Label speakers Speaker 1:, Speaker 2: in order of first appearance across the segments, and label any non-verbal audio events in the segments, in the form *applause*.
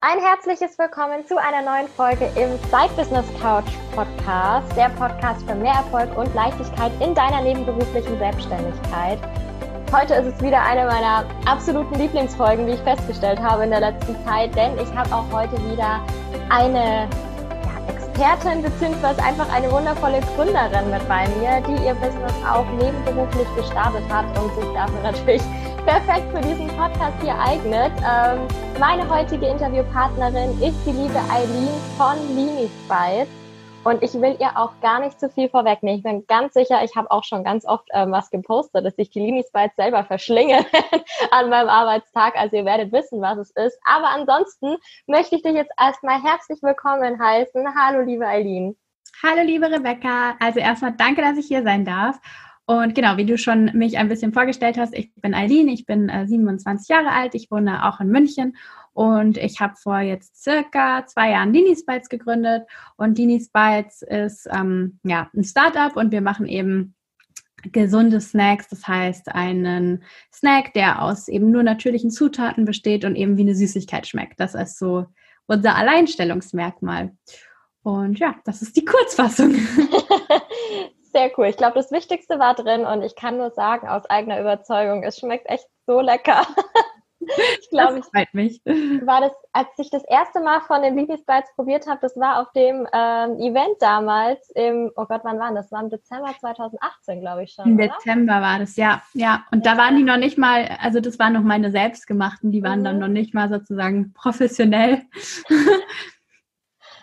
Speaker 1: Ein herzliches Willkommen zu einer neuen Folge im Side Business Couch Podcast, der Podcast für mehr Erfolg und Leichtigkeit in deiner nebenberuflichen Selbstständigkeit. Heute ist es wieder eine meiner absoluten Lieblingsfolgen, wie ich festgestellt habe in der letzten Zeit, denn ich habe auch heute wieder eine ja, Expertin bzw. einfach eine wundervolle Gründerin mit bei mir, die ihr Business auch nebenberuflich gestartet hat und sich dafür *laughs* natürlich perfekt für diesen Podcast hier eignet. Ähm, meine heutige Interviewpartnerin ist die liebe Eileen von Lini Spice. Und ich will ihr auch gar nicht zu viel vorwegnehmen. Ich bin ganz sicher, ich habe auch schon ganz oft ähm, was gepostet, dass ich die Lini Spice selber verschlinge *laughs* an meinem Arbeitstag. Also ihr werdet wissen, was es ist. Aber ansonsten möchte ich dich jetzt erstmal herzlich willkommen heißen. Hallo, liebe Eileen.
Speaker 2: Hallo, liebe Rebecca. Also erstmal danke, dass ich hier sein darf. Und genau, wie du schon mich ein bisschen vorgestellt hast, ich bin Eileen, ich bin äh, 27 Jahre alt, ich wohne auch in München und ich habe vor jetzt circa zwei Jahren Dini Spites gegründet und Dini Spites ist ähm, ja ein Startup und wir machen eben gesunde Snacks, das heißt einen Snack, der aus eben nur natürlichen Zutaten besteht und eben wie eine Süßigkeit schmeckt. Das ist so unser Alleinstellungsmerkmal. Und ja, das ist die Kurzfassung. *laughs*
Speaker 1: Sehr cool. Ich glaube, das Wichtigste war drin und ich kann nur sagen, aus eigener Überzeugung, es schmeckt echt so lecker. *laughs*
Speaker 2: ich glaube, ich mich.
Speaker 1: war das, als ich das erste Mal von den Baby Bites probiert habe, das war auf dem ähm, Event damals im, oh Gott, wann war das? Das war im Dezember 2018, glaube ich schon.
Speaker 2: Im oder? Dezember war das, ja, ja. Und ja. da waren die noch nicht mal, also das waren noch meine selbstgemachten, die waren mhm. dann noch nicht mal sozusagen professionell *laughs*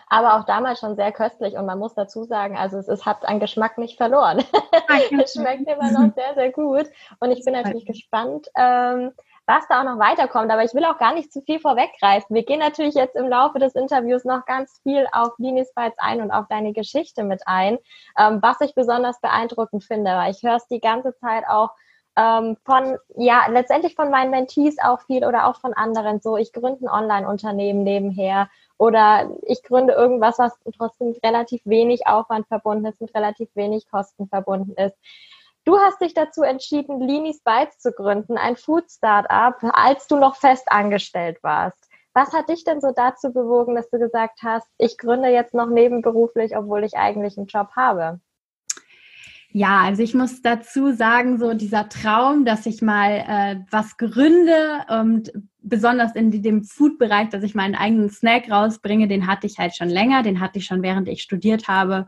Speaker 1: aber auch damals schon sehr köstlich und man muss dazu sagen, also es, es hat an Geschmack nicht verloren. *laughs* es schmeckt immer noch sehr, sehr gut und ich bin natürlich gespannt, ähm, was da auch noch weiterkommt. Aber ich will auch gar nicht zu viel vorweggreifen. Wir gehen natürlich jetzt im Laufe des Interviews noch ganz viel auf Linis Bites ein und auf deine Geschichte mit ein, ähm, was ich besonders beeindruckend finde, weil ich höre es die ganze Zeit auch ähm, von, ja, letztendlich von meinen Mentees auch viel oder auch von anderen so, ich gründe ein Online-Unternehmen nebenher oder ich gründe irgendwas, was trotzdem relativ wenig Aufwand verbunden ist, mit relativ wenig Kosten verbunden ist. Du hast dich dazu entschieden, Linis Bites zu gründen, ein Food-Startup, als du noch fest angestellt warst. Was hat dich denn so dazu bewogen, dass du gesagt hast, ich gründe jetzt noch nebenberuflich, obwohl ich eigentlich einen Job habe?
Speaker 2: Ja, also ich muss dazu sagen, so dieser Traum, dass ich mal äh, was gründe und besonders in dem Food-Bereich, dass ich meinen eigenen Snack rausbringe, den hatte ich halt schon länger, den hatte ich schon während ich studiert habe.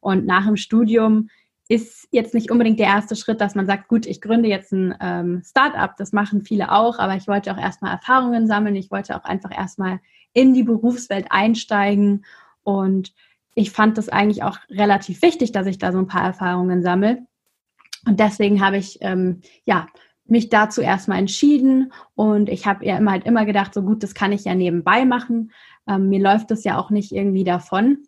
Speaker 2: Und nach dem Studium ist jetzt nicht unbedingt der erste Schritt, dass man sagt, gut, ich gründe jetzt ein ähm, Start-up, das machen viele auch, aber ich wollte auch erstmal Erfahrungen sammeln, ich wollte auch einfach erstmal in die Berufswelt einsteigen. Und ich fand das eigentlich auch relativ wichtig, dass ich da so ein paar Erfahrungen sammle. Und deswegen habe ich ähm, ja mich dazu erstmal entschieden und ich habe ja immer halt immer gedacht, so gut, das kann ich ja nebenbei machen. Ähm, mir läuft das ja auch nicht irgendwie davon.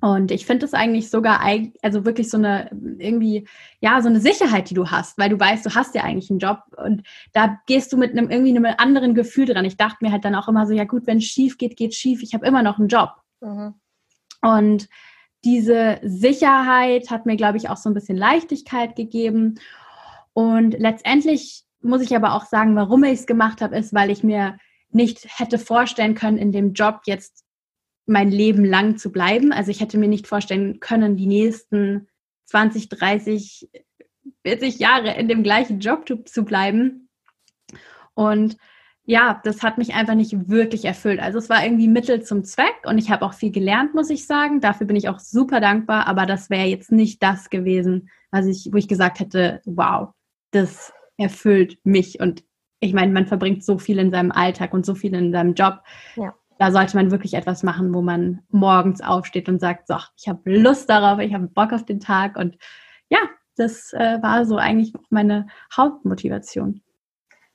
Speaker 2: Und ich finde es eigentlich sogar, also wirklich so eine, irgendwie, ja, so eine Sicherheit, die du hast, weil du weißt, du hast ja eigentlich einen Job und da gehst du mit einem irgendwie einem anderen Gefühl dran. Ich dachte mir halt dann auch immer so, ja gut, wenn es schief geht, geht schief, ich habe immer noch einen Job. Mhm. Und diese Sicherheit hat mir, glaube ich, auch so ein bisschen Leichtigkeit gegeben. Und letztendlich muss ich aber auch sagen, warum ich es gemacht habe, ist, weil ich mir nicht hätte vorstellen können, in dem Job jetzt mein Leben lang zu bleiben. Also ich hätte mir nicht vorstellen können, die nächsten 20, 30, 40 Jahre in dem gleichen Job zu bleiben. Und ja, das hat mich einfach nicht wirklich erfüllt. Also es war irgendwie Mittel zum Zweck und ich habe auch viel gelernt, muss ich sagen. Dafür bin ich auch super dankbar, aber das wäre jetzt nicht das gewesen, was ich, wo ich gesagt hätte, wow, das erfüllt mich. Und ich meine, man verbringt so viel in seinem Alltag und so viel in seinem Job. Ja. Da sollte man wirklich etwas machen, wo man morgens aufsteht und sagt, so, ich habe Lust darauf, ich habe Bock auf den Tag. Und ja, das äh, war so eigentlich meine Hauptmotivation.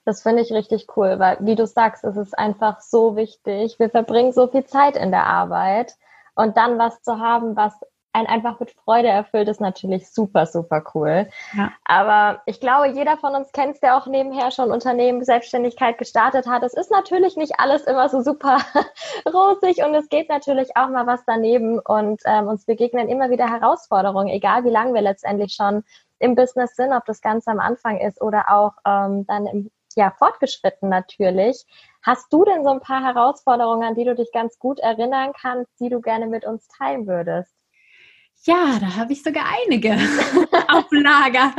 Speaker 1: Das finde ich richtig cool, weil, wie du sagst, es ist einfach so wichtig. Wir verbringen so viel Zeit in der Arbeit und dann was zu haben, was einen einfach mit Freude erfüllt, ist natürlich super, super cool. Ja. Aber ich glaube, jeder von uns kennt es, der auch nebenher schon Unternehmen, Selbstständigkeit gestartet hat. Es ist natürlich nicht alles immer so super *laughs* rosig und es geht natürlich auch mal was daneben und ähm, uns begegnen immer wieder Herausforderungen, egal wie lange wir letztendlich schon im Business sind, ob das Ganze am Anfang ist oder auch ähm, dann im ja, fortgeschritten natürlich. Hast du denn so ein paar Herausforderungen, an die du dich ganz gut erinnern kannst, die du gerne mit uns teilen würdest?
Speaker 2: Ja, da habe ich sogar einige *laughs* *laughs* auf Lager.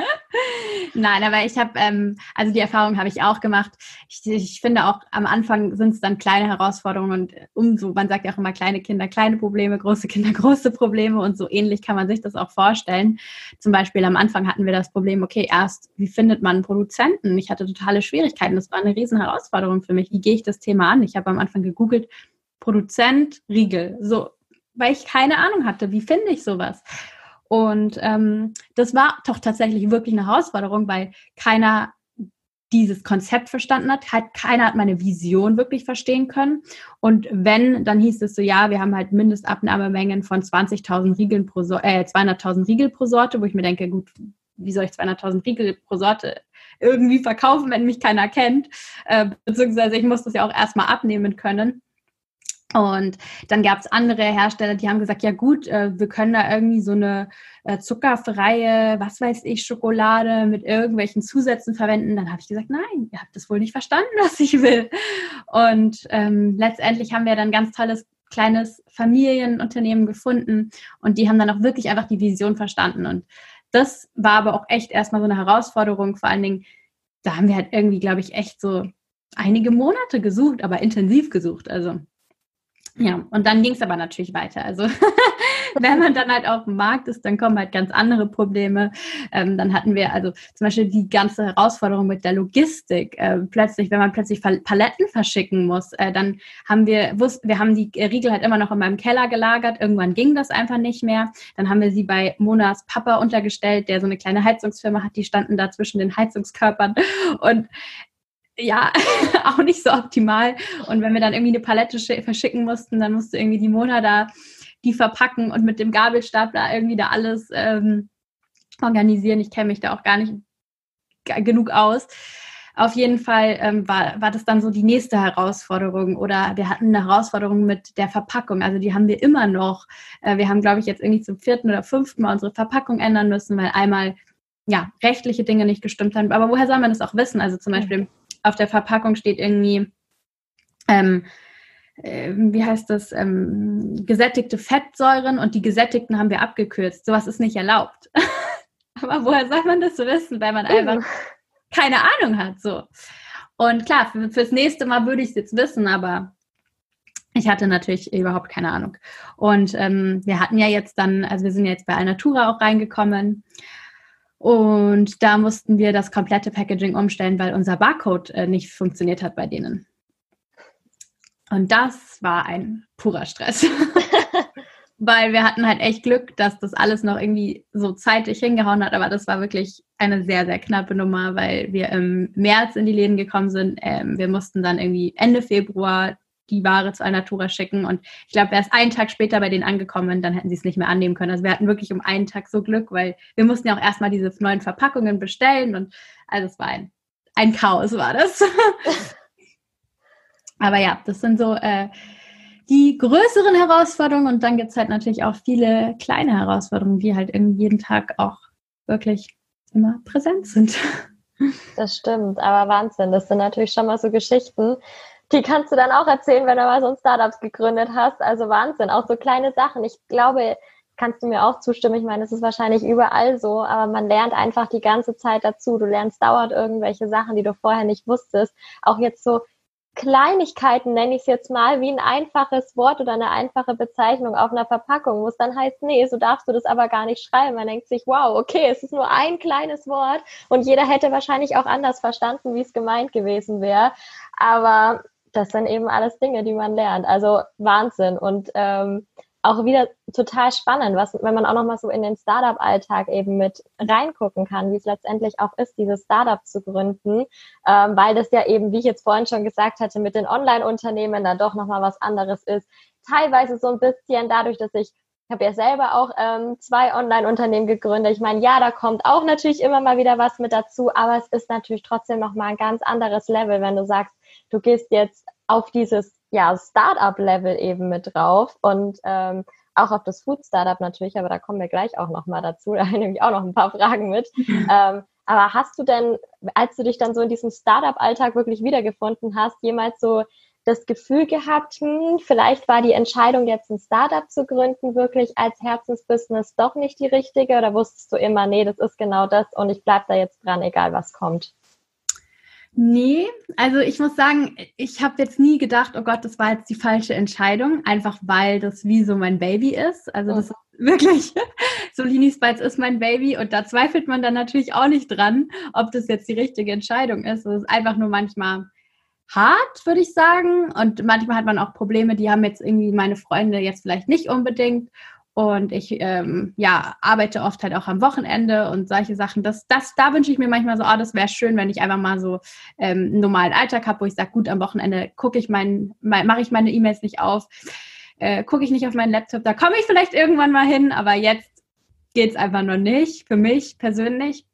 Speaker 2: Nein, aber ich habe, ähm, also die Erfahrung habe ich auch gemacht. Ich, ich finde auch am Anfang sind es dann kleine Herausforderungen und umso, man sagt ja auch immer kleine Kinder, kleine Probleme, große Kinder, *laughs* große Probleme und so ähnlich kann man sich das auch vorstellen. Zum Beispiel am Anfang hatten wir das Problem, okay, erst, wie findet man einen Produzenten? Ich hatte totale Schwierigkeiten. Das war eine riesen Herausforderung für mich. Wie gehe ich das Thema an? Ich habe am Anfang gegoogelt, Produzent, Riegel. So, weil ich keine Ahnung hatte, wie finde ich sowas. Und ähm, das war doch tatsächlich wirklich eine Herausforderung, weil keiner dieses Konzept verstanden hat. Halt, keiner hat meine Vision wirklich verstehen können. Und wenn, dann hieß es so, ja, wir haben halt Mindestabnahmemengen von 20.000 Riegeln pro so äh, 200.000 Riegel pro Sorte, wo ich mir denke, gut, wie soll ich 200.000 Riegel pro Sorte irgendwie verkaufen, wenn mich keiner kennt? Äh, beziehungsweise ich muss das ja auch erstmal abnehmen können. Und dann gab es andere Hersteller, die haben gesagt, ja gut, äh, wir können da irgendwie so eine äh, zuckerfreie, was weiß ich, Schokolade mit irgendwelchen Zusätzen verwenden. Dann habe ich gesagt, nein, ihr habt das wohl nicht verstanden, *laughs* was ich will. Und ähm, letztendlich haben wir dann ganz tolles kleines Familienunternehmen gefunden und die haben dann auch wirklich einfach die Vision verstanden. Und das war aber auch echt erstmal so eine Herausforderung. Vor allen Dingen, da haben wir halt irgendwie, glaube ich, echt so einige Monate gesucht, aber intensiv gesucht. Also ja, und dann ging es aber natürlich weiter. Also *laughs* wenn man dann halt auf dem Markt ist, dann kommen halt ganz andere Probleme. Ähm, dann hatten wir also zum Beispiel die ganze Herausforderung mit der Logistik. Äh, plötzlich, wenn man plötzlich Paletten verschicken muss, äh, dann haben wir, wussten, wir haben die Riegel halt immer noch in meinem Keller gelagert. Irgendwann ging das einfach nicht mehr. Dann haben wir sie bei Monas Papa untergestellt, der so eine kleine Heizungsfirma hat. Die standen da zwischen den Heizungskörpern. Und ja, *laughs* auch nicht so optimal. Und wenn wir dann irgendwie eine Palette verschicken mussten, dann musste irgendwie die Mona da die verpacken und mit dem Gabelstapler irgendwie da alles ähm, organisieren. Ich kenne mich da auch gar nicht genug aus. Auf jeden Fall ähm, war, war das dann so die nächste Herausforderung. Oder wir hatten eine Herausforderung mit der Verpackung. Also die haben wir immer noch. Äh, wir haben, glaube ich, jetzt irgendwie zum vierten oder fünften Mal unsere Verpackung ändern müssen, weil einmal ja rechtliche Dinge nicht gestimmt haben. Aber woher soll man das auch wissen? Also zum Beispiel auf der Verpackung steht irgendwie, ähm, äh, wie heißt das, ähm, gesättigte Fettsäuren und die gesättigten haben wir abgekürzt. Sowas ist nicht erlaubt. *laughs* Aber woher soll man das so wissen, weil man einfach keine Ahnung hat, so. Und klar, für, fürs nächste Mal würde ich es jetzt wissen, aber ich hatte natürlich überhaupt keine Ahnung. Und ähm, wir hatten ja jetzt dann, also wir sind jetzt bei Alnatura auch reingekommen und da mussten wir das komplette Packaging umstellen, weil unser Barcode äh, nicht funktioniert hat bei denen. Und das war ein purer Stress. *laughs* *laughs* weil wir hatten halt echt Glück, dass das alles noch irgendwie so zeitig hingehauen hat. Aber das war wirklich eine sehr, sehr knappe Nummer, weil wir im März in die Läden gekommen sind. Ähm, wir mussten dann irgendwie Ende Februar die Ware zu Alnatura schicken. Und ich glaube, wäre es einen Tag später bei denen angekommen, dann hätten sie es nicht mehr annehmen können. Also wir hatten wirklich um einen Tag so Glück, weil wir mussten ja auch erstmal diese neuen Verpackungen bestellen und also es war ein, ein Chaos, war das. *laughs* Aber ja, das sind so äh, die größeren Herausforderungen und dann gibt es halt natürlich auch viele kleine Herausforderungen, die halt irgendwie jeden Tag auch wirklich immer präsent sind. *laughs*
Speaker 1: Das stimmt, aber Wahnsinn. Das sind natürlich schon mal so Geschichten, die kannst du dann auch erzählen, wenn du mal so ein Startups gegründet hast. Also Wahnsinn, auch so kleine Sachen. Ich glaube, kannst du mir auch zustimmen. Ich meine, es ist wahrscheinlich überall so, aber man lernt einfach die ganze Zeit dazu. Du lernst dauernd irgendwelche Sachen, die du vorher nicht wusstest. Auch jetzt so Kleinigkeiten, nenne ich es jetzt mal, wie ein einfaches Wort oder eine einfache Bezeichnung auf einer Verpackung, wo es dann heißt, nee, so darfst du das aber gar nicht schreiben. Man denkt sich, wow, okay, es ist nur ein kleines Wort und jeder hätte wahrscheinlich auch anders verstanden, wie es gemeint gewesen wäre. Aber das sind eben alles Dinge, die man lernt. Also Wahnsinn und ähm, auch wieder total spannend, was, wenn man auch nochmal so in den Startup-Alltag eben mit reingucken kann, wie es letztendlich auch ist, dieses Startup zu gründen, ähm, weil das ja eben, wie ich jetzt vorhin schon gesagt hatte, mit den Online-Unternehmen dann doch nochmal was anderes ist. Teilweise so ein bisschen dadurch, dass ich ich habe ja selber auch ähm, zwei Online-Unternehmen gegründet. Ich meine, ja, da kommt auch natürlich immer mal wieder was mit dazu, aber es ist natürlich trotzdem nochmal ein ganz anderes Level, wenn du sagst, du gehst jetzt auf dieses ja, Startup-Level eben mit drauf und ähm, auch auf das Food-Startup natürlich, aber da kommen wir gleich auch nochmal dazu. *laughs* Da nehme ich auch noch ein paar Fragen mit. *laughs* Ähm, Aber hast du denn, als du dich dann so in diesem Startup-Alltag wirklich wiedergefunden hast, jemals so das Gefühl gehabt, hm, vielleicht war die Entscheidung, jetzt ein Startup zu gründen, wirklich als Herzensbusiness doch nicht die richtige? Oder wusstest du immer, nee, das ist genau das und ich bleibe da jetzt dran, egal was kommt?
Speaker 2: Nee, also ich muss sagen, ich habe jetzt nie gedacht, oh Gott, das war jetzt die falsche Entscheidung, einfach weil das wie so mein Baby ist. Also das ist wirklich, *laughs* so Linis Bites ist mein Baby und da zweifelt man dann natürlich auch nicht dran, ob das jetzt die richtige Entscheidung ist. Es ist einfach nur manchmal hart, würde ich sagen. Und manchmal hat man auch Probleme, die haben jetzt irgendwie meine Freunde jetzt vielleicht nicht unbedingt. Und ich ähm, ja, arbeite oft halt auch am Wochenende und solche Sachen. Das, das, da wünsche ich mir manchmal so, oh, das wäre schön, wenn ich einfach mal so ähm, einen normalen Alltag habe, wo ich sage, gut, am Wochenende gucke ich mein, mein mache ich meine E-Mails nicht auf, äh, gucke ich nicht auf meinen Laptop. Da komme ich vielleicht irgendwann mal hin, aber jetzt geht es einfach noch nicht, für mich persönlich.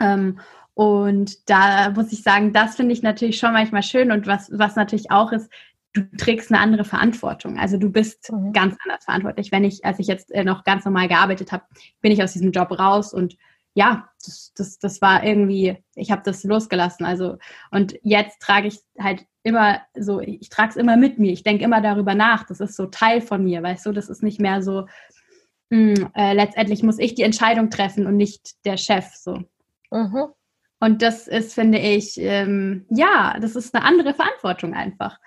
Speaker 2: Ähm, und da muss ich sagen, das finde ich natürlich schon manchmal schön. Und was, was natürlich auch ist, du trägst eine andere Verantwortung. Also du bist mhm. ganz anders verantwortlich. Wenn ich, als ich jetzt äh, noch ganz normal gearbeitet habe, bin ich aus diesem Job raus und ja, das, das, das war irgendwie, ich habe das losgelassen. Also, und jetzt trage ich halt immer so, ich trage es immer mit mir. Ich denke immer darüber nach. Das ist so Teil von mir, weißt du, das ist nicht mehr so, mh, hm, äh, letztendlich muss ich die Entscheidung treffen und nicht der Chef. So. Mhm. Und das ist, finde ich, ähm, ja, das ist eine andere Verantwortung einfach.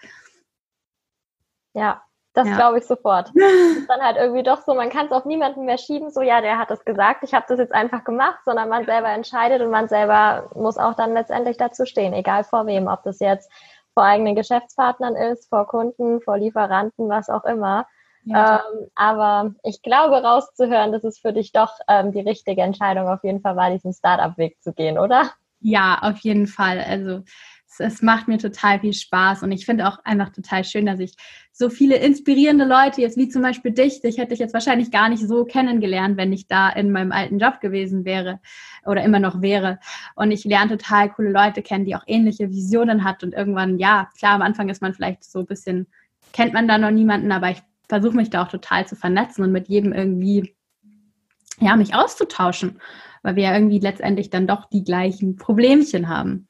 Speaker 1: Ja, das ja. glaube ich sofort. *laughs* Das ist dann halt irgendwie doch so, man kann es auf niemanden mehr schieben, so ja, der hat das gesagt, ich habe das jetzt einfach gemacht, sondern man selber entscheidet und man selber muss auch dann letztendlich dazu stehen, egal vor wem, ob das jetzt vor eigenen Geschäftspartnern ist, vor Kunden, vor Lieferanten, was auch immer. Ja. Ähm, aber ich glaube rauszuhören, dass es für dich doch ähm, die richtige Entscheidung auf jeden Fall war, diesen Startup-Weg zu gehen, oder?
Speaker 2: Ja, auf jeden Fall. Also es, es macht mir total viel Spaß und ich finde auch einfach total schön, dass ich so viele inspirierende Leute, jetzt wie zum Beispiel dich, dich hätte ich jetzt wahrscheinlich gar nicht so kennengelernt, wenn ich da in meinem alten Job gewesen wäre oder immer noch wäre. Und ich lerne total coole Leute kennen, die auch ähnliche Visionen hat und irgendwann, ja, klar, am Anfang ist man vielleicht so ein bisschen, kennt man da noch niemanden, aber ich versuche mich da auch total zu vernetzen und mit jedem irgendwie, ja, mich auszutauschen weil wir ja irgendwie letztendlich dann doch die gleichen Problemchen haben.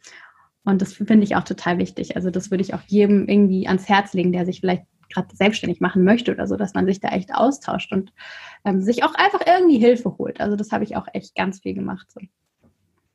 Speaker 2: Und das finde ich auch total wichtig. Also das würde ich auch jedem irgendwie ans Herz legen, der sich vielleicht gerade selbstständig machen möchte oder so, dass man sich da echt austauscht und ähm, sich auch einfach irgendwie Hilfe holt. Also das habe ich auch echt ganz viel gemacht. So.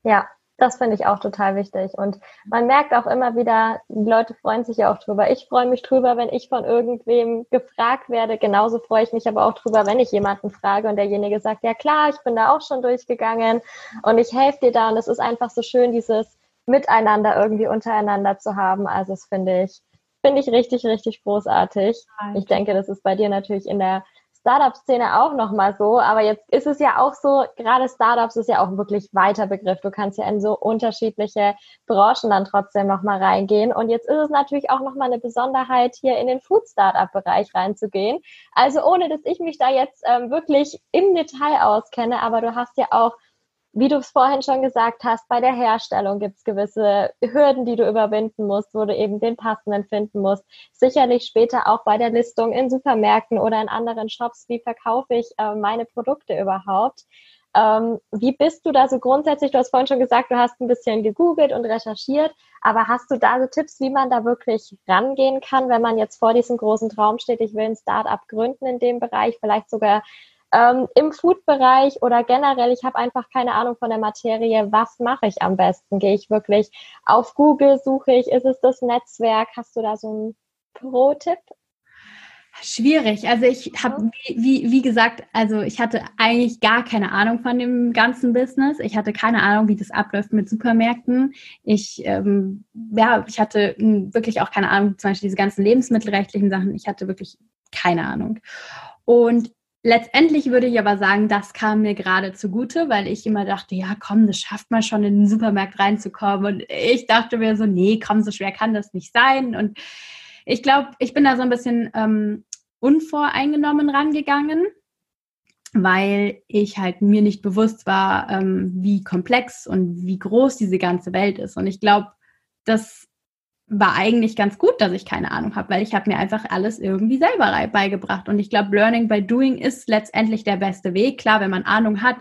Speaker 1: Ja, das finde ich auch total wichtig. Und man merkt auch immer wieder, die Leute freuen sich ja auch drüber. Ich freue mich drüber, wenn ich von irgendwem gefragt werde. Genauso freue ich mich aber auch drüber, wenn ich jemanden frage und derjenige sagt, ja klar, ich bin da auch schon durchgegangen und ich helfe dir da. Und es ist einfach so schön, dieses Miteinander irgendwie untereinander zu haben. Also das finde ich, finde ich richtig, richtig großartig. Ich denke, das ist bei dir natürlich in der Startup-Szene auch nochmal so, aber jetzt ist es ja auch so, gerade Startups ist ja auch wirklich weiter Begriff. Du kannst ja in so unterschiedliche Branchen dann trotzdem nochmal reingehen. Und jetzt ist es natürlich auch nochmal eine Besonderheit, hier in den Food-Startup-Bereich reinzugehen. Also ohne, dass ich mich da jetzt ähm, wirklich im Detail auskenne, aber du hast ja auch wie du es vorhin schon gesagt hast, bei der Herstellung gibt es gewisse Hürden, die du überwinden musst, wo du eben den passenden finden musst. Sicherlich später auch bei der Listung in Supermärkten oder in anderen Shops, wie verkaufe ich äh, meine Produkte überhaupt. Ähm, wie bist du da so grundsätzlich? Du hast vorhin schon gesagt, du hast ein bisschen gegoogelt und recherchiert, aber hast du da so Tipps, wie man da wirklich rangehen kann, wenn man jetzt vor diesem großen Traum steht, ich will ein Startup gründen in dem Bereich, vielleicht sogar ähm, im Food-Bereich oder generell, ich habe einfach keine Ahnung von der Materie, was mache ich am besten? Gehe ich wirklich auf Google, suche ich, ist es das Netzwerk? Hast du da so einen Pro-Tipp?
Speaker 2: Schwierig. Also ich habe, wie, wie, wie gesagt, also ich hatte eigentlich gar keine Ahnung von dem ganzen Business. Ich hatte keine Ahnung, wie das abläuft mit Supermärkten. Ich, ähm, ja, ich hatte wirklich auch keine Ahnung, zum Beispiel diese ganzen lebensmittelrechtlichen Sachen. Ich hatte wirklich keine Ahnung. Und Letztendlich würde ich aber sagen, das kam mir gerade zugute, weil ich immer dachte, ja, komm, das schafft man schon in den Supermarkt reinzukommen. Und ich dachte mir so, nee, komm, so schwer kann das nicht sein. Und ich glaube, ich bin da so ein bisschen ähm, unvoreingenommen rangegangen, weil ich halt mir nicht bewusst war, ähm, wie komplex und wie groß diese ganze Welt ist. Und ich glaube, das war eigentlich ganz gut, dass ich keine Ahnung habe, weil ich habe mir einfach alles irgendwie selber beigebracht. Und ich glaube, Learning by Doing ist letztendlich der beste Weg. Klar, wenn man Ahnung hat,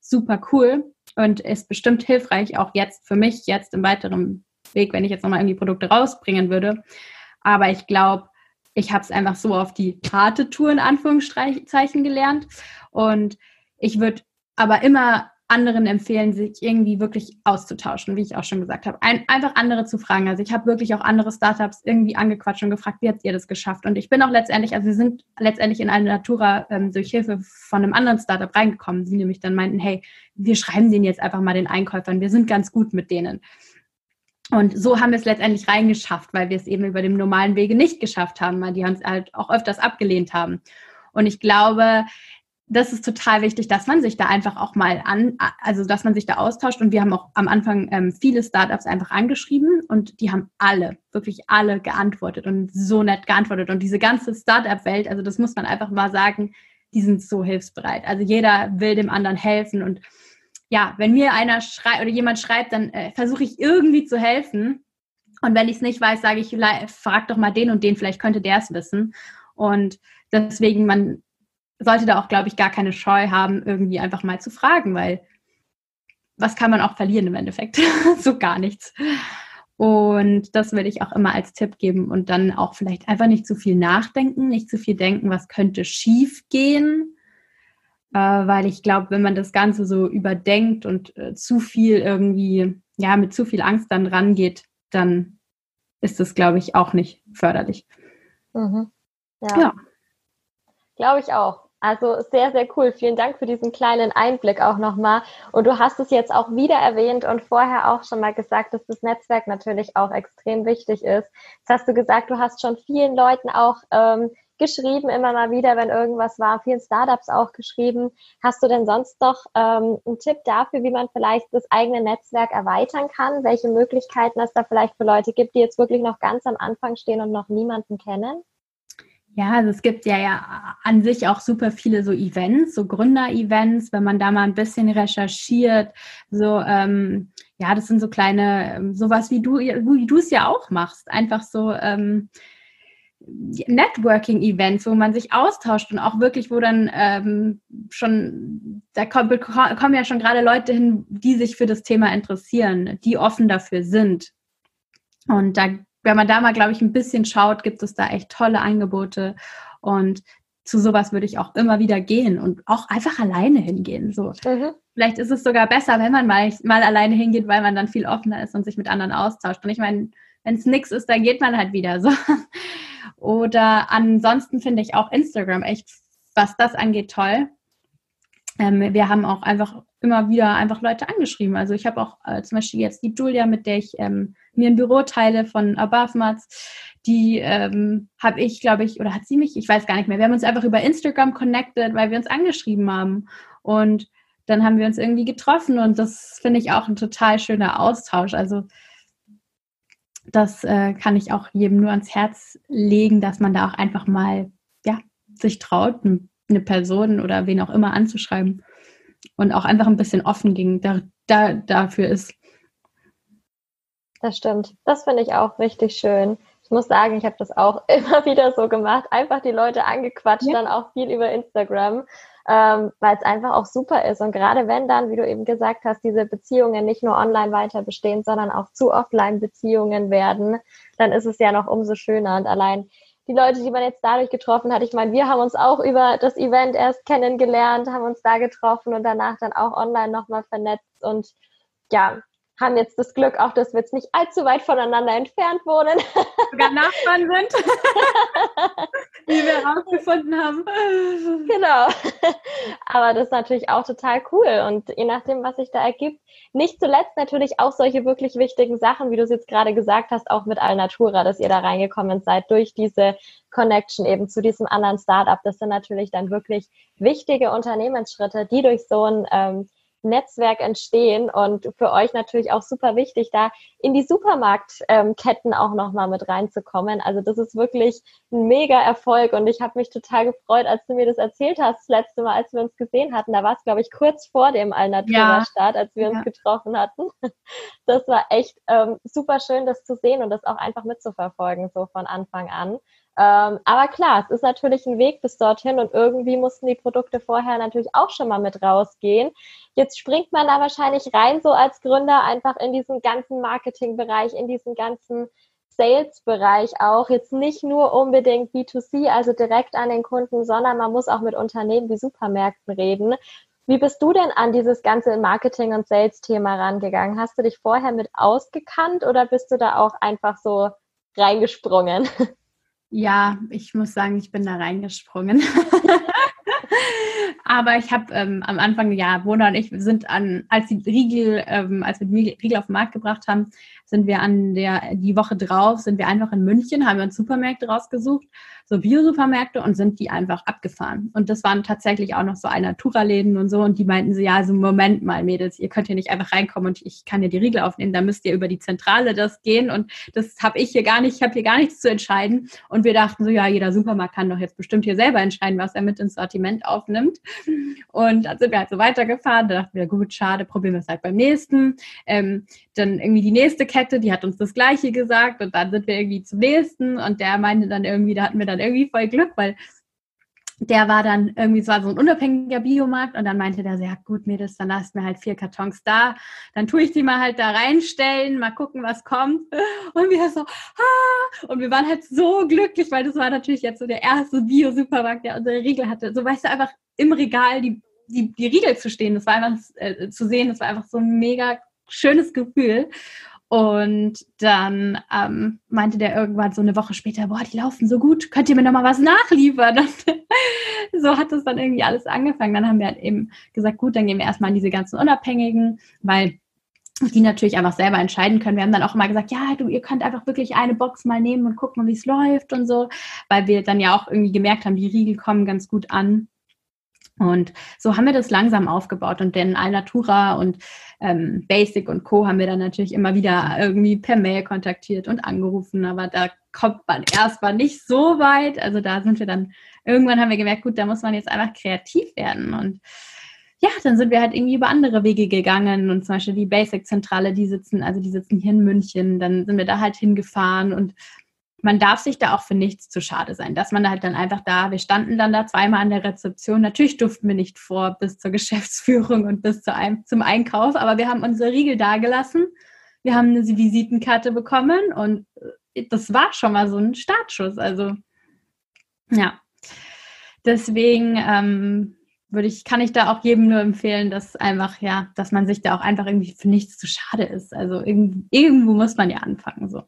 Speaker 2: super cool. und ist bestimmt hilfreich, auch jetzt für mich, jetzt im weiteren Weg, wenn ich jetzt nochmal irgendwie Produkte rausbringen würde. Aber ich glaube, ich habe es einfach so auf die harte Tour in Anführungszeichen gelernt. Und ich würde aber immer anderen empfehlen, sich irgendwie wirklich auszutauschen, wie ich auch schon gesagt habe. Ein, einfach andere zu fragen. Also ich habe wirklich auch andere Startups irgendwie angequatscht und gefragt, wie habt ihr das geschafft? Und ich bin auch letztendlich, also wir sind letztendlich in eine Natura ähm, durch Hilfe von einem anderen Startup reingekommen, die nämlich dann meinten, hey, wir schreiben den jetzt einfach mal den Einkäufern, wir sind ganz gut mit denen. Und so haben wir es letztendlich reingeschafft, weil wir es eben über dem normalen Wege nicht geschafft haben, weil die uns halt auch öfters abgelehnt haben. Und ich glaube, das ist total wichtig, dass man sich da einfach auch mal an, also dass man sich da austauscht. Und wir haben auch am Anfang ähm, viele Startups einfach angeschrieben und die haben alle, wirklich alle geantwortet und so nett geantwortet. Und diese ganze Startup-Welt, also das muss man einfach mal sagen, die sind so hilfsbereit. Also jeder will dem anderen helfen und ja, wenn mir einer schreibt oder jemand schreibt, dann äh, versuche ich irgendwie zu helfen. Und wenn ich es nicht weiß, sage ich, frag doch mal den und den, vielleicht könnte der es wissen. Und deswegen, man sollte da auch, glaube ich, gar keine Scheu haben, irgendwie einfach mal zu fragen, weil was kann man auch verlieren im Endeffekt? *laughs* so gar nichts. Und das würde ich auch immer als Tipp geben und dann auch vielleicht einfach nicht zu viel nachdenken, nicht zu viel denken, was könnte schief gehen, äh, weil ich glaube, wenn man das Ganze so überdenkt und äh, zu viel irgendwie, ja, mit zu viel Angst dann rangeht, dann ist das, glaube ich, auch nicht förderlich.
Speaker 1: Mhm. Ja. ja. Glaube ich auch. Also sehr, sehr cool. Vielen Dank für diesen kleinen Einblick auch nochmal. Und du hast es jetzt auch wieder erwähnt und vorher auch schon mal gesagt, dass das Netzwerk natürlich auch extrem wichtig ist. Jetzt hast du gesagt, du hast schon vielen Leuten auch ähm, geschrieben, immer mal wieder, wenn irgendwas war, vielen Startups auch geschrieben. Hast du denn sonst noch ähm, einen Tipp dafür, wie man vielleicht das eigene Netzwerk erweitern kann? Welche Möglichkeiten es da vielleicht für Leute gibt, die jetzt wirklich noch ganz am Anfang stehen und noch niemanden kennen?
Speaker 2: Ja, also es gibt ja, ja an sich auch super viele so Events, so Gründer-Events, wenn man da mal ein bisschen recherchiert, so ähm, ja, das sind so kleine, ähm, sowas wie du, wie du es ja auch machst, einfach so ähm, Networking-Events, wo man sich austauscht und auch wirklich, wo dann ähm, schon, da kommen, kommen ja schon gerade Leute hin, die sich für das Thema interessieren, die offen dafür sind. Und da wenn man da mal, glaube ich, ein bisschen schaut, gibt es da echt tolle Angebote. Und zu sowas würde ich auch immer wieder gehen und auch einfach alleine hingehen. So. Mhm. Vielleicht ist es sogar besser, wenn man mal, mal alleine hingeht, weil man dann viel offener ist und sich mit anderen austauscht. Und ich meine, wenn es nichts ist, dann geht man halt wieder so. *laughs* Oder ansonsten finde ich auch Instagram echt, was das angeht, toll. Ähm, wir haben auch einfach immer wieder einfach Leute angeschrieben. Also ich habe auch äh, zum Beispiel jetzt die Julia, mit der ich ähm, mir ein Büro teile von Abafmats. Die ähm, habe ich, glaube ich, oder hat sie mich, ich weiß gar nicht mehr. Wir haben uns einfach über Instagram connected, weil wir uns angeschrieben haben. Und dann haben wir uns irgendwie getroffen und das finde ich auch ein total schöner Austausch. Also das äh, kann ich auch jedem nur ans Herz legen, dass man da auch einfach mal ja, sich traut, eine Person oder wen auch immer anzuschreiben und auch einfach ein bisschen offen ging, da, da, dafür ist.
Speaker 1: Das stimmt. Das finde ich auch richtig schön. Ich muss sagen, ich habe das auch *laughs* immer wieder so gemacht. Einfach die Leute angequatscht, ja. dann auch viel über Instagram, ähm, weil es einfach auch super ist. Und gerade wenn dann, wie du eben gesagt hast, diese Beziehungen nicht nur online weiter bestehen, sondern auch zu Offline-Beziehungen werden, dann ist es ja noch umso schöner. Und allein die Leute, die man jetzt dadurch getroffen hat, ich meine, wir haben uns auch über das Event erst kennengelernt, haben uns da getroffen und danach dann auch online nochmal vernetzt. Und ja, haben jetzt das Glück auch, dass wir jetzt nicht allzu weit voneinander entfernt wohnen.
Speaker 2: Sogar Nachbarn sind, *laughs* wie wir herausgefunden haben.
Speaker 1: Genau. Aber das ist natürlich auch total cool und je nachdem, was sich da ergibt, nicht zuletzt natürlich auch solche wirklich wichtigen Sachen, wie du es jetzt gerade gesagt hast, auch mit Alnatura, dass ihr da reingekommen seid durch diese Connection eben zu diesem anderen Startup. Das sind natürlich dann wirklich wichtige Unternehmensschritte, die durch so ein ähm, Netzwerk entstehen und für euch natürlich auch super wichtig, da in die Supermarktketten auch nochmal mit reinzukommen. Also das ist wirklich ein mega Erfolg und ich habe mich total gefreut, als du mir das erzählt hast, das letzte Mal, als wir uns gesehen hatten. Da war es, glaube ich, kurz vor dem Alnatura-Start, als wir ja. uns getroffen hatten. *laughs* Das war echt ähm, super schön, das zu sehen und das auch einfach mitzuverfolgen, so von Anfang an. Ähm, aber klar, es ist natürlich ein Weg bis dorthin und irgendwie mussten die Produkte vorher natürlich auch schon mal mit rausgehen. Jetzt springt man da wahrscheinlich rein, so als Gründer, einfach in diesen ganzen Marketingbereich, in diesen ganzen Sales-Bereich auch. Jetzt nicht nur unbedingt B2C, also direkt an den Kunden, sondern man muss auch mit Unternehmen wie Supermärkten reden. Wie bist du denn an dieses ganze Marketing- und Sales-Thema rangegangen? Hast du dich vorher mit ausgekannt oder bist du da auch einfach so reingesprungen? *laughs*
Speaker 2: Ja, ich muss sagen, ich bin da reingesprungen. *laughs* Aber ich habe ähm, am Anfang, ja, Mona und ich sind an, als die Riegel, ähm, als wir die Riegel auf den Markt gebracht haben, sind wir an der, die Woche drauf, sind wir einfach in München, haben wir uns Supermärkte rausgesucht, so Bio-Supermärkte und sind die einfach abgefahren. Und das waren tatsächlich auch noch so ein Natura-Läden und so und die meinten so, ja, also Moment mal, Mädels, ihr könnt hier nicht einfach reinkommen und ich kann dir die Riegel aufnehmen, da müsst ihr über die Zentrale das gehen und das habe ich hier gar nicht, ich habe hier gar nichts zu entscheiden. Und wir dachten so, ja, jeder Supermarkt kann doch jetzt bestimmt hier selber entscheiden, was er mit ins Sortiment aufnimmt. Und dann sind wir halt so weitergefahren. Da dachten wir, gut, schade, probieren wir es halt beim nächsten. Ähm, dann irgendwie die nächste Kette, die hat uns das Gleiche gesagt. Und dann sind wir irgendwie zum nächsten. Und der meinte dann irgendwie, da hatten wir dann irgendwie voll Glück, weil der war dann irgendwie, es war so ein unabhängiger Biomarkt und dann meinte der so, ja gut, Mädels, dann lasst mir halt vier Kartons da, dann tue ich die mal halt da reinstellen, mal gucken, was kommt. Und wir so, ah! Und wir waren halt so glücklich, weil das war natürlich jetzt so der erste Bio-Supermarkt, der unsere Riegel hatte. So, weißt du, einfach im Regal die, die, die Riegel zu stehen, das war einfach äh, zu sehen, das war einfach so ein mega schönes Gefühl. Und dann ähm, meinte der irgendwann so eine Woche später, boah, die laufen so gut, könnt ihr mir noch mal was nachliefern? Und *laughs* so hat das dann irgendwie alles angefangen. Dann haben wir halt eben gesagt, gut, dann gehen wir erstmal an diese ganzen Unabhängigen, weil die natürlich einfach selber entscheiden können. Wir haben dann auch immer gesagt, ja, du, ihr könnt einfach wirklich eine Box mal nehmen und gucken, wie es läuft und so, weil wir dann ja auch irgendwie gemerkt haben, die Riegel kommen ganz gut an. Und so haben wir das langsam aufgebaut und den Alnatura und ähm, Basic und Co. haben wir dann natürlich immer wieder irgendwie per Mail kontaktiert und angerufen, aber da kommt man erstmal nicht so weit. Also da sind wir dann, irgendwann haben wir gemerkt, gut, da muss man jetzt einfach kreativ werden und ja, dann sind wir halt irgendwie über andere Wege gegangen und zum Beispiel die Basic-Zentrale, die sitzen, also die sitzen hier in München, dann sind wir da halt hingefahren und man darf sich da auch für nichts zu schade sein, dass man halt dann einfach da, wir standen dann da zweimal an der Rezeption. Natürlich durften wir nicht vor bis zur *laughs* Geschäftsführung und bis zu einem, zum Einkauf, aber wir haben unsere Riegel dagelassen. Wir haben eine Visitenkarte bekommen und äh, das war schon mal so ein Startschuss. Also ja, deswegen ähm, würde ich, kann ich da auch jedem nur empfehlen, dass einfach, ja, dass man sich da auch einfach irgendwie für nichts zu schade ist. Also irgendwo muss man ja anfangen. So.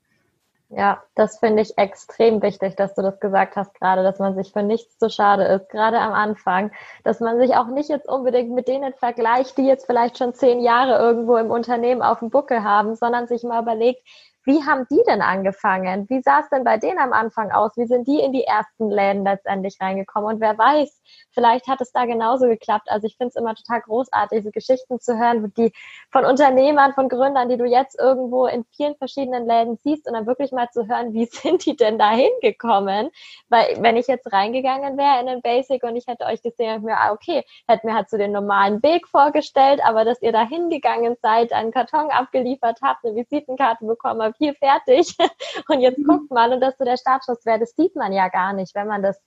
Speaker 1: Ja, das finde ich extrem wichtig, dass du das gesagt hast gerade, dass man sich für nichts zu schade ist, gerade am Anfang, dass man sich auch nicht jetzt unbedingt mit denen vergleicht, die jetzt vielleicht schon zehn Jahre irgendwo im Unternehmen auf dem Buckel haben, sondern sich mal überlegt, wie haben die denn angefangen? Wie sah es denn bei denen am Anfang aus? Wie sind die in die ersten Läden letztendlich reingekommen? Und wer weiß, vielleicht hat es da genauso geklappt. Also ich finde es immer total großartig, diese Geschichten zu hören, die von Unternehmern, von Gründern, die du jetzt irgendwo in vielen verschiedenen Läden siehst und dann wirklich mal zu hören, wie *laughs* sind die denn da hingekommen? Weil wenn ich jetzt reingegangen wäre in den Basic und ich hätte euch gesehen, hätte mir, ah, okay, hätte mir halt so den normalen Weg vorgestellt, aber dass ihr da hingegangen seid, einen Karton abgeliefert habt, eine Visitenkarte bekommen habt, hier fertig *laughs* und jetzt mhm. guckt mal und dass so der Startschuss wäre, das sieht man ja gar nicht, wenn man das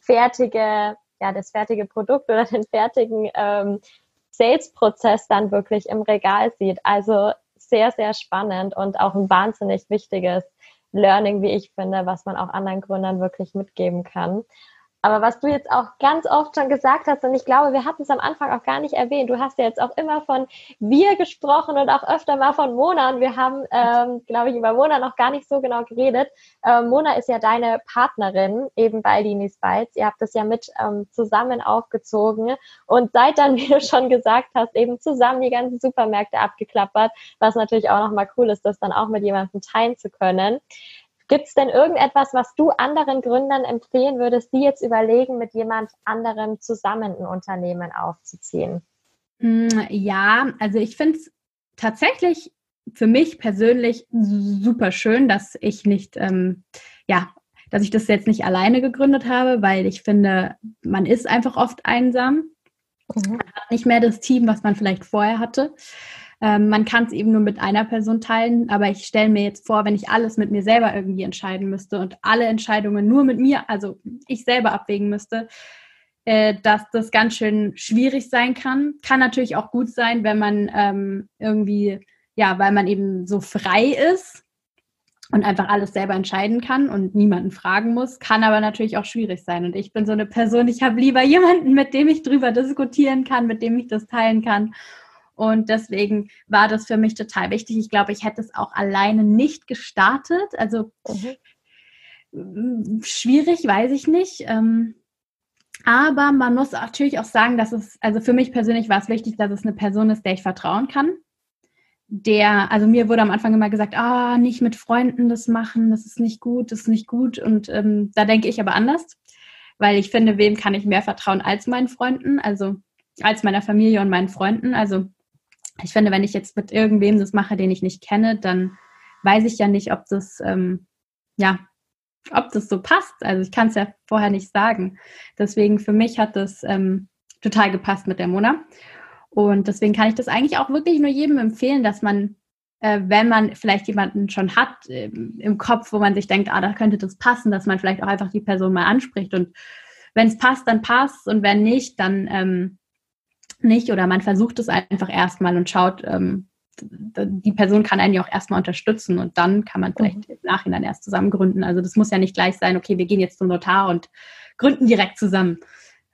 Speaker 1: fertige, ja, das fertige Produkt oder den fertigen ähm, Sales-Prozess dann wirklich im Regal sieht. Also sehr, sehr spannend und auch ein wahnsinnig wichtiges Learning, wie ich finde, was man auch anderen Gründern wirklich mitgeben kann. Aber was du jetzt auch ganz oft schon gesagt hast, und ich glaube, wir hatten es am Anfang auch gar nicht erwähnt, du hast ja jetzt auch immer von wir gesprochen und auch öfter mal von Mona. Und wir haben, ähm, glaube ich, über Mona noch gar nicht so genau geredet. Ähm, Mona ist ja deine Partnerin eben bei Linis Bites. Ihr habt das ja mit ähm, zusammen aufgezogen und seid dann, *laughs* wie du schon gesagt hast, eben zusammen die ganzen Supermärkte abgeklappert, was natürlich auch nochmal cool ist, das dann auch mit jemandem teilen zu können. Gibt es denn irgendetwas, was du anderen Gründern empfehlen würdest, die jetzt überlegen, mit jemand anderem zusammen ein Unternehmen aufzuziehen?
Speaker 2: Hm, ja, also ich finde es tatsächlich für mich persönlich super schön, dass ich nicht, ähm, ja, dass ich das jetzt nicht alleine gegründet habe, weil ich finde, man ist einfach oft einsam. Mhm. Man hat nicht mehr das Team, was man vielleicht vorher hatte. Ähm, man kann es eben nur mit einer Person teilen, aber ich stelle mir jetzt vor, wenn ich alles mit mir selber irgendwie entscheiden müsste und alle Entscheidungen nur mit mir, also ich selber abwägen müsste, äh, dass das ganz schön schwierig sein kann. Kann natürlich auch gut sein, wenn man ähm, irgendwie, ja, weil man eben so frei ist und einfach alles selber entscheiden kann und niemanden fragen muss, kann aber natürlich auch schwierig sein. Und ich bin so eine Person, ich habe lieber jemanden, mit dem ich drüber diskutieren kann, mit dem ich das teilen kann. Und deswegen war das für mich total wichtig. Ich glaube, ich hätte es auch alleine nicht gestartet. Also mhm. schwierig, weiß ich nicht. Ähm, aber man muss natürlich auch sagen, dass es, also für mich persönlich war es wichtig, dass es eine Person ist, der ich vertrauen kann. Der, also mir wurde am Anfang immer gesagt, ah, nicht mit Freunden das machen, das ist nicht gut, das ist nicht gut. Und ähm, da denke ich aber anders, weil ich finde, wem kann ich mehr vertrauen als meinen Freunden, also als meiner Familie und meinen Freunden. Also ich finde, wenn ich jetzt mit irgendwem das mache, den ich nicht kenne, dann weiß ich ja nicht, ob das, ähm, ja, ob das so passt. Also ich kann es ja vorher nicht sagen. Deswegen für mich hat das ähm, total gepasst mit der Mona. Und deswegen kann ich das eigentlich auch wirklich nur jedem empfehlen, dass man, äh, wenn man vielleicht jemanden schon hat äh, im Kopf, wo man sich denkt, ah, da könnte das passen, dass man vielleicht auch einfach die Person mal anspricht. Und wenn es passt, dann passt. Und wenn nicht, dann ähm, nicht oder man versucht es einfach erstmal und schaut, ähm, die Person kann einen ja auch erstmal unterstützen und dann kann man vielleicht mhm. im Nachhinein erst zusammen gründen. Also das muss ja nicht gleich sein, okay, wir gehen jetzt zum Notar und gründen direkt zusammen.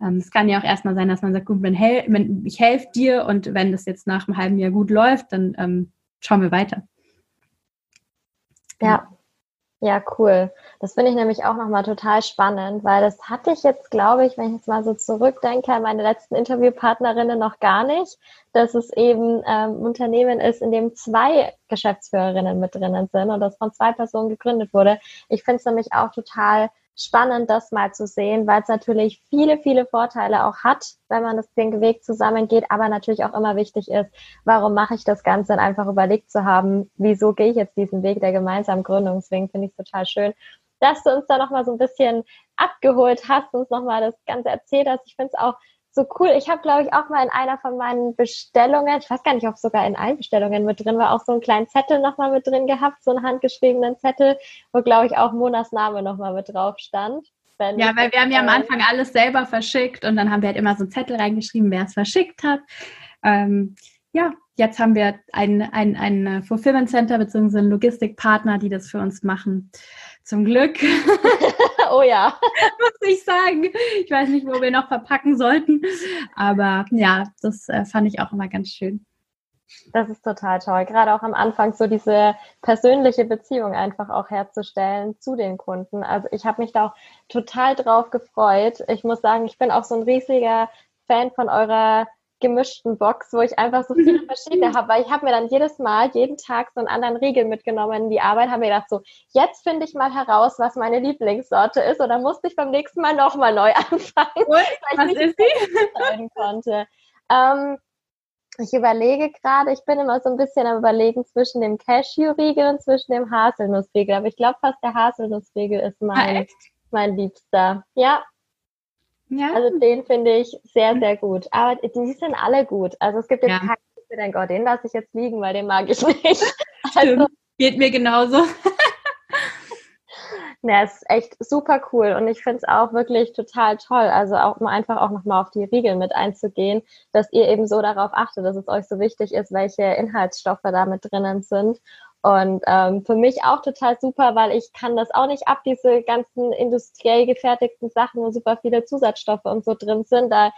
Speaker 2: Ähm, es kann ja auch erstmal sein, dass man sagt, gut, ich helfe dir und wenn das jetzt nach einem halben Jahr gut läuft, dann ähm, schauen wir weiter.
Speaker 1: Ja, ja, cool. Das finde ich nämlich auch nochmal total spannend, weil das hatte ich jetzt, glaube ich, wenn ich jetzt mal so zurückdenke, an meine letzten Interviewpartnerinnen noch gar nicht, dass es eben ähm, Unternehmen ist, in dem zwei Geschäftsführerinnen mit drinnen sind und das von zwei Personen gegründet wurde. Ich finde es nämlich auch total spannend, das mal zu sehen, weil es natürlich viele, viele Vorteile auch hat, wenn man das den Weg zusammengeht, aber natürlich auch immer wichtig ist, warum mache ich das Ganze und einfach überlegt zu haben, wieso gehe ich jetzt diesen Weg der gemeinsamen Gründung. Deswegen finde ich es total schön, dass du uns da nochmal so ein bisschen abgeholt hast, uns nochmal das Ganze erzählt hast. Ich finde es auch so cool. Ich habe, glaube ich, auch mal in einer von meinen Bestellungen, ich weiß gar nicht, ob sogar in allen Bestellungen mit drin war, auch so einen kleinen Zettel nochmal mit drin gehabt, so einen handgeschriebenen Zettel, wo, glaube ich, auch Monas Name nochmal mit drauf stand.
Speaker 2: Ja, weil wir haben ja am Anfang alles selber verschickt und dann haben wir halt immer so einen Zettel reingeschrieben, wer es verschickt hat. Ähm, ja, jetzt haben wir ein, ein, ein Fulfillment Center bzw. einen Logistikpartner, die das für uns machen. Zum Glück. *laughs*
Speaker 1: oh ja. *laughs*
Speaker 2: Muss ich sagen. Ich weiß nicht, wo wir noch verpacken sollten. Aber ja, das äh, fand ich auch immer ganz schön.
Speaker 1: Das ist total toll. Gerade auch am Anfang so diese persönliche Beziehung einfach auch herzustellen zu den Kunden. Also ich habe mich da auch total drauf gefreut. Ich muss sagen, ich bin auch so ein riesiger Fan von eurer gemischten Box, wo ich einfach so viele verschiedene habe, weil ich habe mir dann jedes Mal, jeden Tag so einen anderen Riegel mitgenommen in die Arbeit, habe mir gedacht, so, jetzt finde ich mal heraus, was meine Lieblingssorte ist und dann musste ich beim nächsten Mal nochmal neu *laughs* anfangen, Ui, weil ich was nicht ist konnte. Ähm, ich überlege gerade, ich bin immer so ein bisschen am überlegen zwischen dem Cashew-Riegel und zwischen dem Haselnussriegel, aber ich glaube fast der Haselnussriegel ist mein, ah, mein Liebster. Ja, ja. Also den finde ich sehr, sehr gut. Aber die sind alle gut. Also es gibt jetzt ja. keinen, ich denke, oh, den lasse ich jetzt liegen, weil den mag ich *laughs* nicht.
Speaker 2: Also, Geht mir genauso. *laughs*
Speaker 1: Ja, es ist echt super cool und ich finde es auch wirklich total toll. Also auch mal einfach auch nochmal auf die Riegel mit einzugehen, dass ihr eben so darauf achtet, dass es euch so wichtig ist, welche Inhaltsstoffe da mit drinnen sind und ähm, für mich auch total super, weil ich kann das auch nicht ab, diese ganzen industriell gefertigten Sachen, wo super viele Zusatzstoffe und so drin sind. Da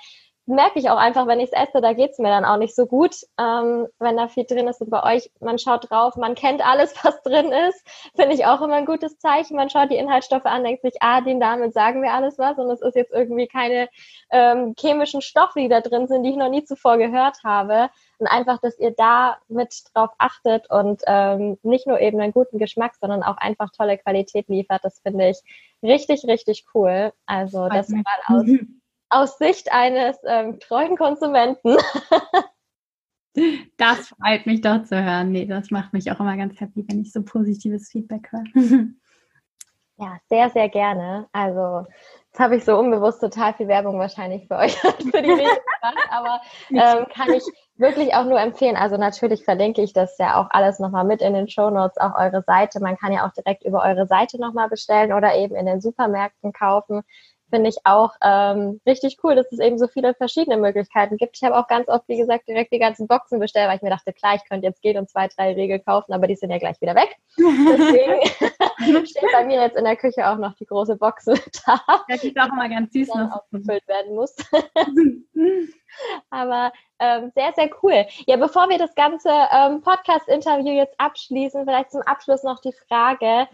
Speaker 1: merke ich auch einfach, wenn ich es esse, da geht es mir dann auch nicht so gut, ähm, wenn da viel drin ist. Und bei euch, man schaut drauf, man kennt alles, *laughs* was drin ist, finde ich auch immer ein gutes Zeichen. Man schaut die Inhaltsstoffe an, denkt sich, ah, den damit sagen wir alles was und es ist jetzt irgendwie keine ähm, chemischen Stoffe, die da drin sind, die ich noch nie zuvor gehört habe. Und einfach, dass ihr da mit drauf achtet und ähm, nicht nur eben einen guten Geschmack, sondern auch einfach tolle Qualität liefert, das finde ich richtig, richtig cool. Also das mal aus aus Sicht eines ähm, treuen Konsumenten. *laughs*
Speaker 2: das freut mich doch zu hören. Nee, das macht mich auch immer ganz happy, wenn ich so positives Feedback höre. *laughs*
Speaker 1: Ja, sehr, sehr gerne. Also Jetzt habe ich so unbewusst total viel Werbung wahrscheinlich für euch *laughs* für die gemacht, aber ähm, kann ich wirklich auch nur empfehlen. Also natürlich verlinke ich das ja auch alles nochmal mit in den Show Notes, auch eure Seite. Man kann ja auch direkt über eure Seite nochmal bestellen oder eben in den Supermärkten kaufen finde ich auch ähm, richtig cool, dass es eben so viele verschiedene Möglichkeiten gibt. Ich habe auch ganz oft, wie gesagt, direkt die ganzen Boxen bestellt, weil ich mir dachte, klar, ich könnte jetzt gehen und zwei, drei Riegel kaufen, aber die sind ja gleich wieder weg. Deswegen *laughs* *laughs* steht bei mir jetzt in der Küche auch noch die große Box *laughs* da.
Speaker 2: Das ist auch immer ganz süß,
Speaker 1: was aufgefüllt werden muss. aber ähm, sehr, sehr cool. Ja, bevor wir das ganze ähm, Podcast-Interview jetzt abschließen, vielleicht zum Abschluss noch die Frage,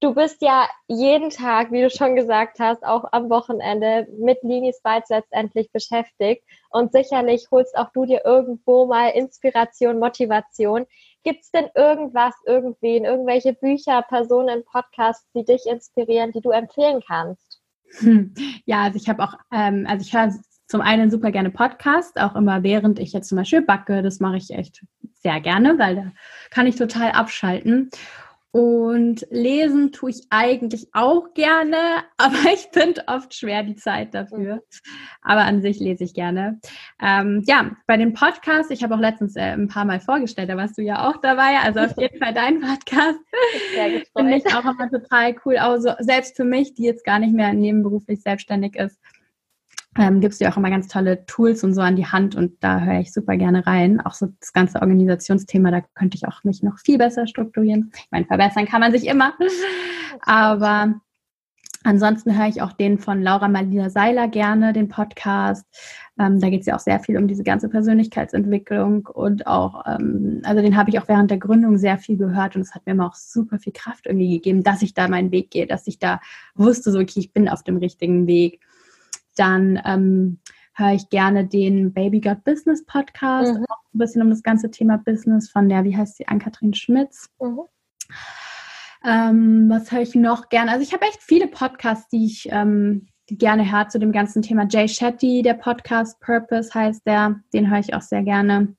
Speaker 1: Du bist ja jeden Tag, wie du schon gesagt hast, auch am Wochenende mit Linis Bites letztendlich beschäftigt. Und sicherlich holst auch du dir irgendwo mal Inspiration, Motivation. Gibt es denn irgendwas, irgendwen, irgendwelche Bücher, Personen, Podcasts, die dich inspirieren, die du empfehlen kannst?
Speaker 2: Hm. Ja, also ich habe auch, ähm, also ich höre zum einen super gerne Podcast, auch immer während ich jetzt zum Beispiel backe. Das mache ich echt sehr gerne, weil da kann ich total abschalten. Und lesen tue ich eigentlich auch gerne, *laughs* aber ich finde oft schwer die Zeit dafür. Mhm. Aber an sich lese ich gerne. Ähm, ja, bei dem Podcast, ich habe auch letztens äh, ein paar Mal vorgestellt, da warst du ja auch dabei. Also auf jeden Fall dein Podcast. *laughs* Finde ich auch immer total cool. Also selbst für mich, die jetzt gar nicht mehr nebenberuflich selbstständig ist, ähm, gibst du auch immer ganz tolle Tools und so an die Hand und da höre ich super gerne rein. Auch so das ganze Organisationsthema, da könnte ich auch mich noch viel besser strukturieren. Ich meine, verbessern kann man sich immer. *laughs* *laughs* Aber ansonsten höre ich auch den von Laura Malina Seiler gerne, den Podcast. Ähm, da geht es ja auch sehr viel um diese ganze Persönlichkeitsentwicklung und auch, ähm, also den habe ich auch während der Gründung sehr viel gehört und es hat mir immer auch super viel Kraft irgendwie gegeben, dass ich da meinen Weg gehe, dass ich da wusste, so, okay, ich bin auf dem richtigen Weg dann ähm, höre ich gerne den Baby Got Business Podcast, mhm. auch ein bisschen um das ganze Thema Business von der, wie heißt sie, Ann-Kathrin Schmitz. Mhm. Ähm, was höre ich noch gerne? Also ich habe echt viele Podcasts, die ich ähm, die gerne höre zu dem ganzen Thema. Jay Shetty, der Podcast Purpose heißt der, den höre ich auch sehr gerne.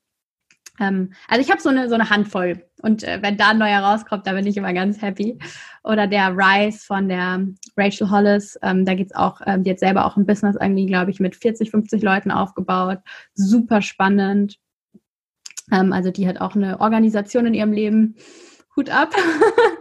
Speaker 2: Ähm, also ich habe so eine, so eine Handvoll und äh, wenn da ein neuer rauskommt, da bin ich immer ganz happy. Oder der Rise von der Rachel Hollis, ähm, da geht's auch, ähm, die hat selber auch ein Business irgendwie, glaube ich, mit 40, 50 Leuten aufgebaut. Super spannend. Ähm, also die hat auch eine Organisation in ihrem Leben. Hut ab. *laughs*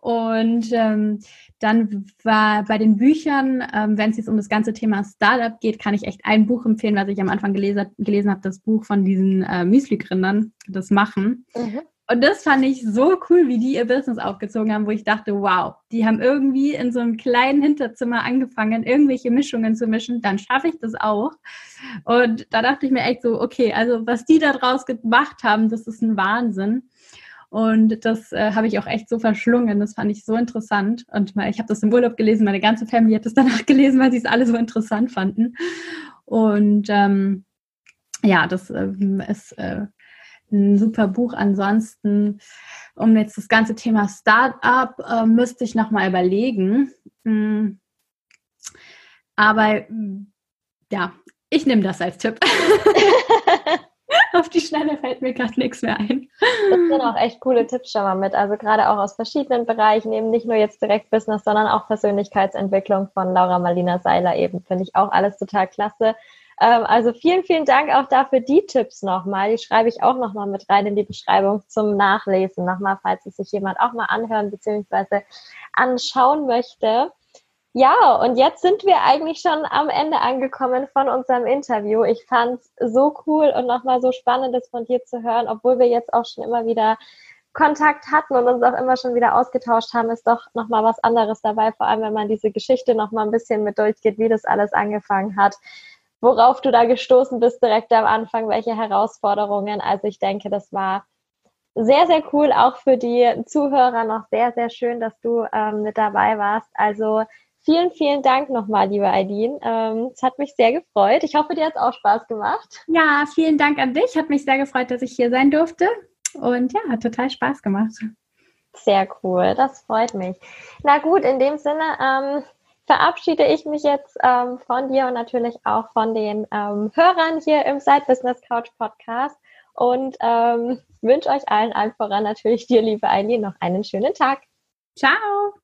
Speaker 2: und ähm, dann war bei den Büchern, ähm, wenn es jetzt um das ganze Thema Startup geht, kann ich echt ein Buch empfehlen, was ich am Anfang gelesen, gelesen habe, das Buch von diesen äh, Müsli-Gründern, das Machen. Mhm. Und das fand ich so cool, wie die ihr Business aufgezogen haben, wo ich dachte, wow, die haben irgendwie in so einem kleinen Hinterzimmer angefangen, irgendwelche Mischungen zu mischen, dann schaffe ich das auch. Und da dachte ich mir echt so, okay, also was die da draus gemacht haben, das ist ein Wahnsinn. Und das äh, habe ich auch echt so verschlungen. Das fand ich so interessant. Und mal, ich habe das im Urlaub gelesen, meine ganze Familie hat das danach *laughs* gelesen, weil sie es alle so interessant fanden. Und ähm, ja, das ähm, ist äh, ein super Buch. Ansonsten, um jetzt das ganze Thema Startup, äh, müsste ich nochmal überlegen. Hm. Aber ja, ich nehme das als Tipp. *laughs* Auf die Schnelle fällt mir gerade nichts mehr ein.
Speaker 1: Das sind auch echt coole Tipps schon mal mit. Also gerade auch aus verschiedenen Bereichen, eben nicht nur jetzt direkt Business, sondern auch Persönlichkeitsentwicklung von Laura Marlina Seiler eben. Finde ich auch alles total klasse. Ähm, also vielen, vielen Dank auch dafür die Tipps nochmal. Die schreibe ich auch nochmal mit rein in die Beschreibung zum Nachlesen nochmal, falls es sich jemand auch mal anhören bzw. anschauen möchte. Ja, und jetzt sind wir eigentlich schon am Ende angekommen von unserem Interview. Ich fand es so cool und nochmal so spannend, das von dir zu hören, obwohl wir jetzt auch schon immer wieder Kontakt hatten und uns auch immer schon wieder ausgetauscht haben, ist doch nochmal was anderes dabei, vor allem wenn man diese Geschichte nochmal ein bisschen mit durchgeht, wie das alles angefangen hat, worauf du da gestoßen bist direkt am Anfang, welche Herausforderungen. Also ich denke, das war sehr, sehr cool, auch für die Zuhörer noch sehr, sehr schön, dass du ähm, mit dabei warst. Also Vielen, vielen Dank nochmal, liebe Eileen. Ähm, es hat mich sehr gefreut. Ich hoffe, dir hat es auch Spaß gemacht.
Speaker 2: Ja, vielen Dank an dich. Hat mich sehr gefreut, dass ich hier sein durfte. Und ja, hat total Spaß gemacht.
Speaker 1: Sehr cool, das freut mich. Na gut, in dem Sinne ähm, verabschiede ich mich jetzt ähm, von dir und natürlich auch von den ähm, Hörern hier im Side Business Couch Podcast und ähm, wünsche euch allen allen voran natürlich dir, liebe Eileen, noch einen schönen Tag.
Speaker 2: Ciao.